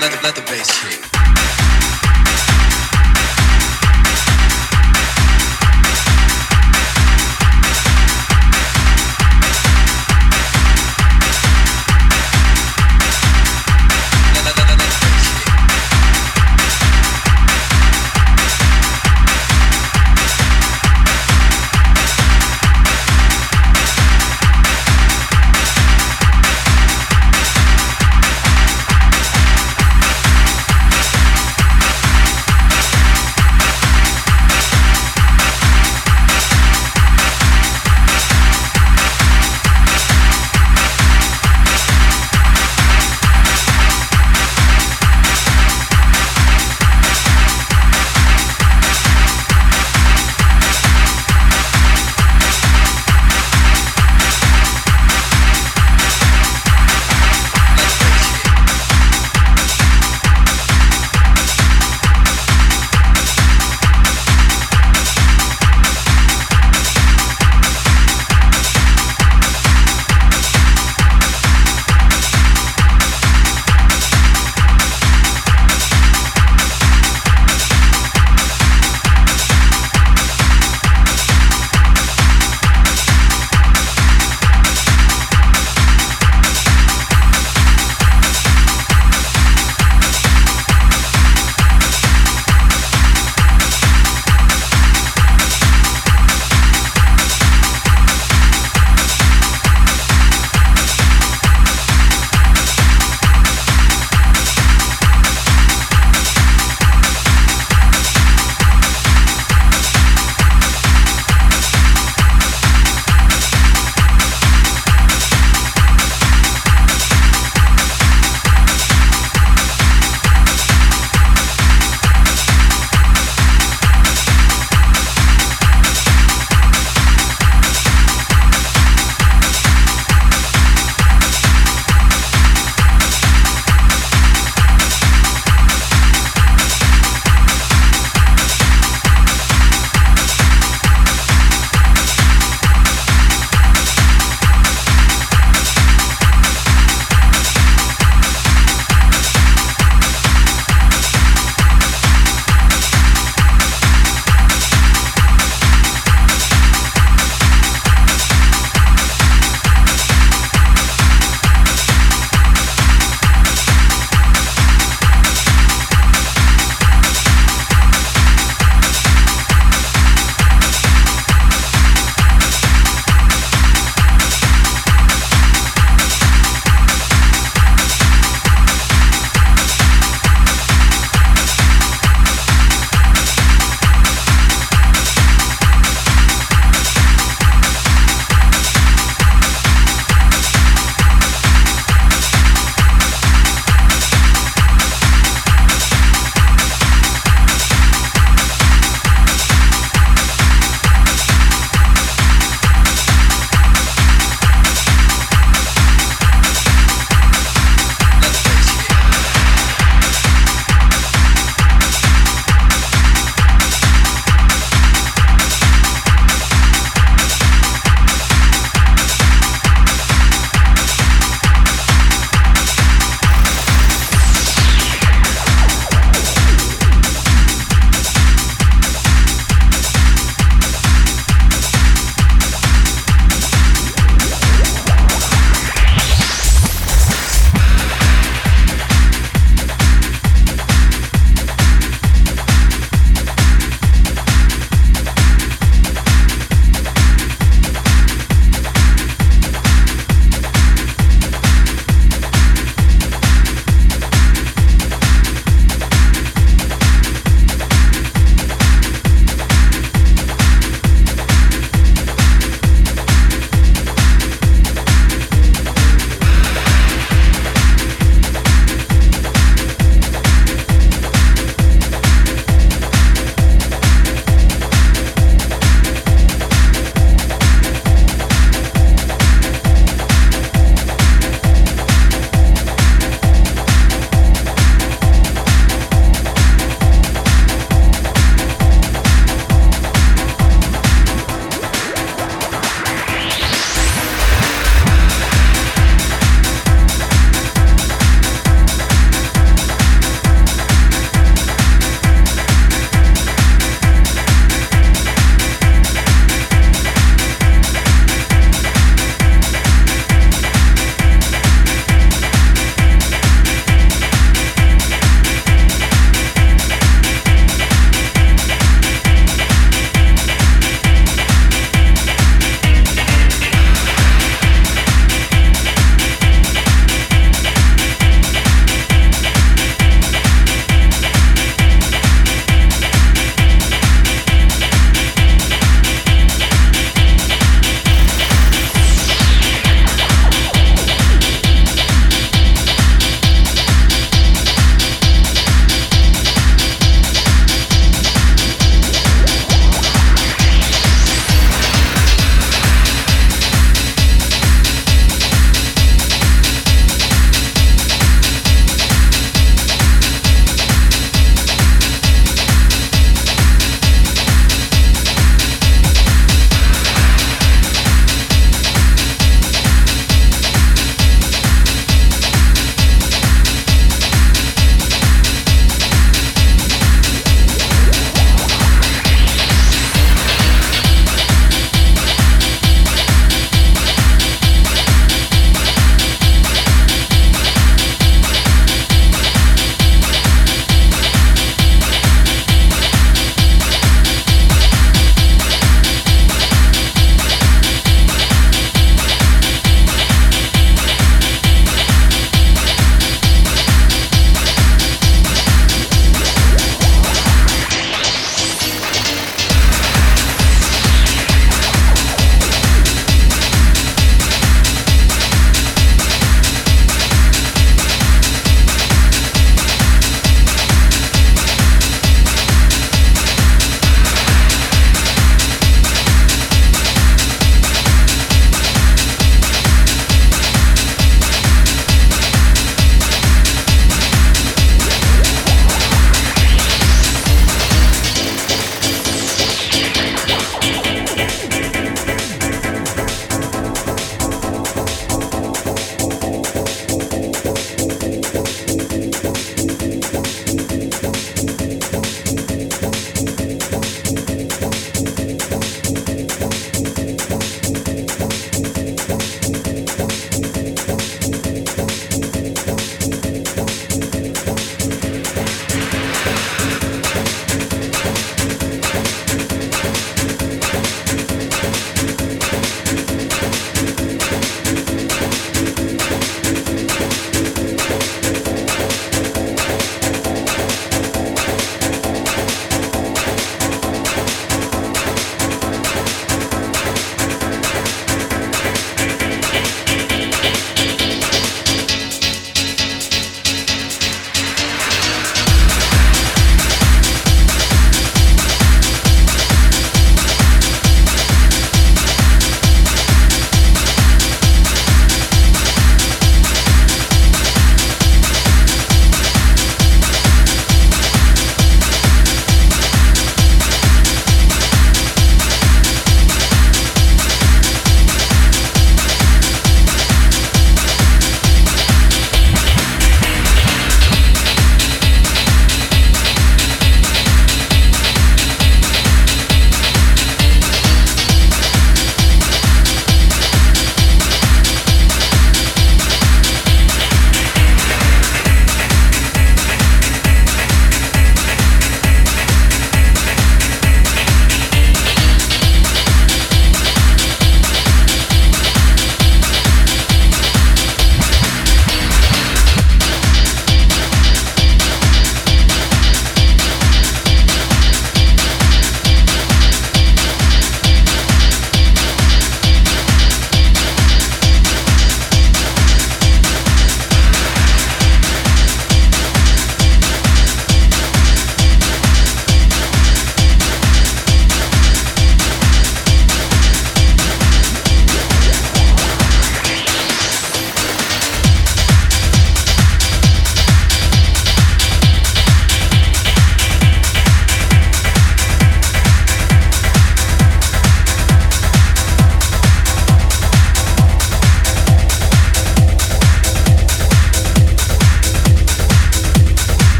let, let the bass hit.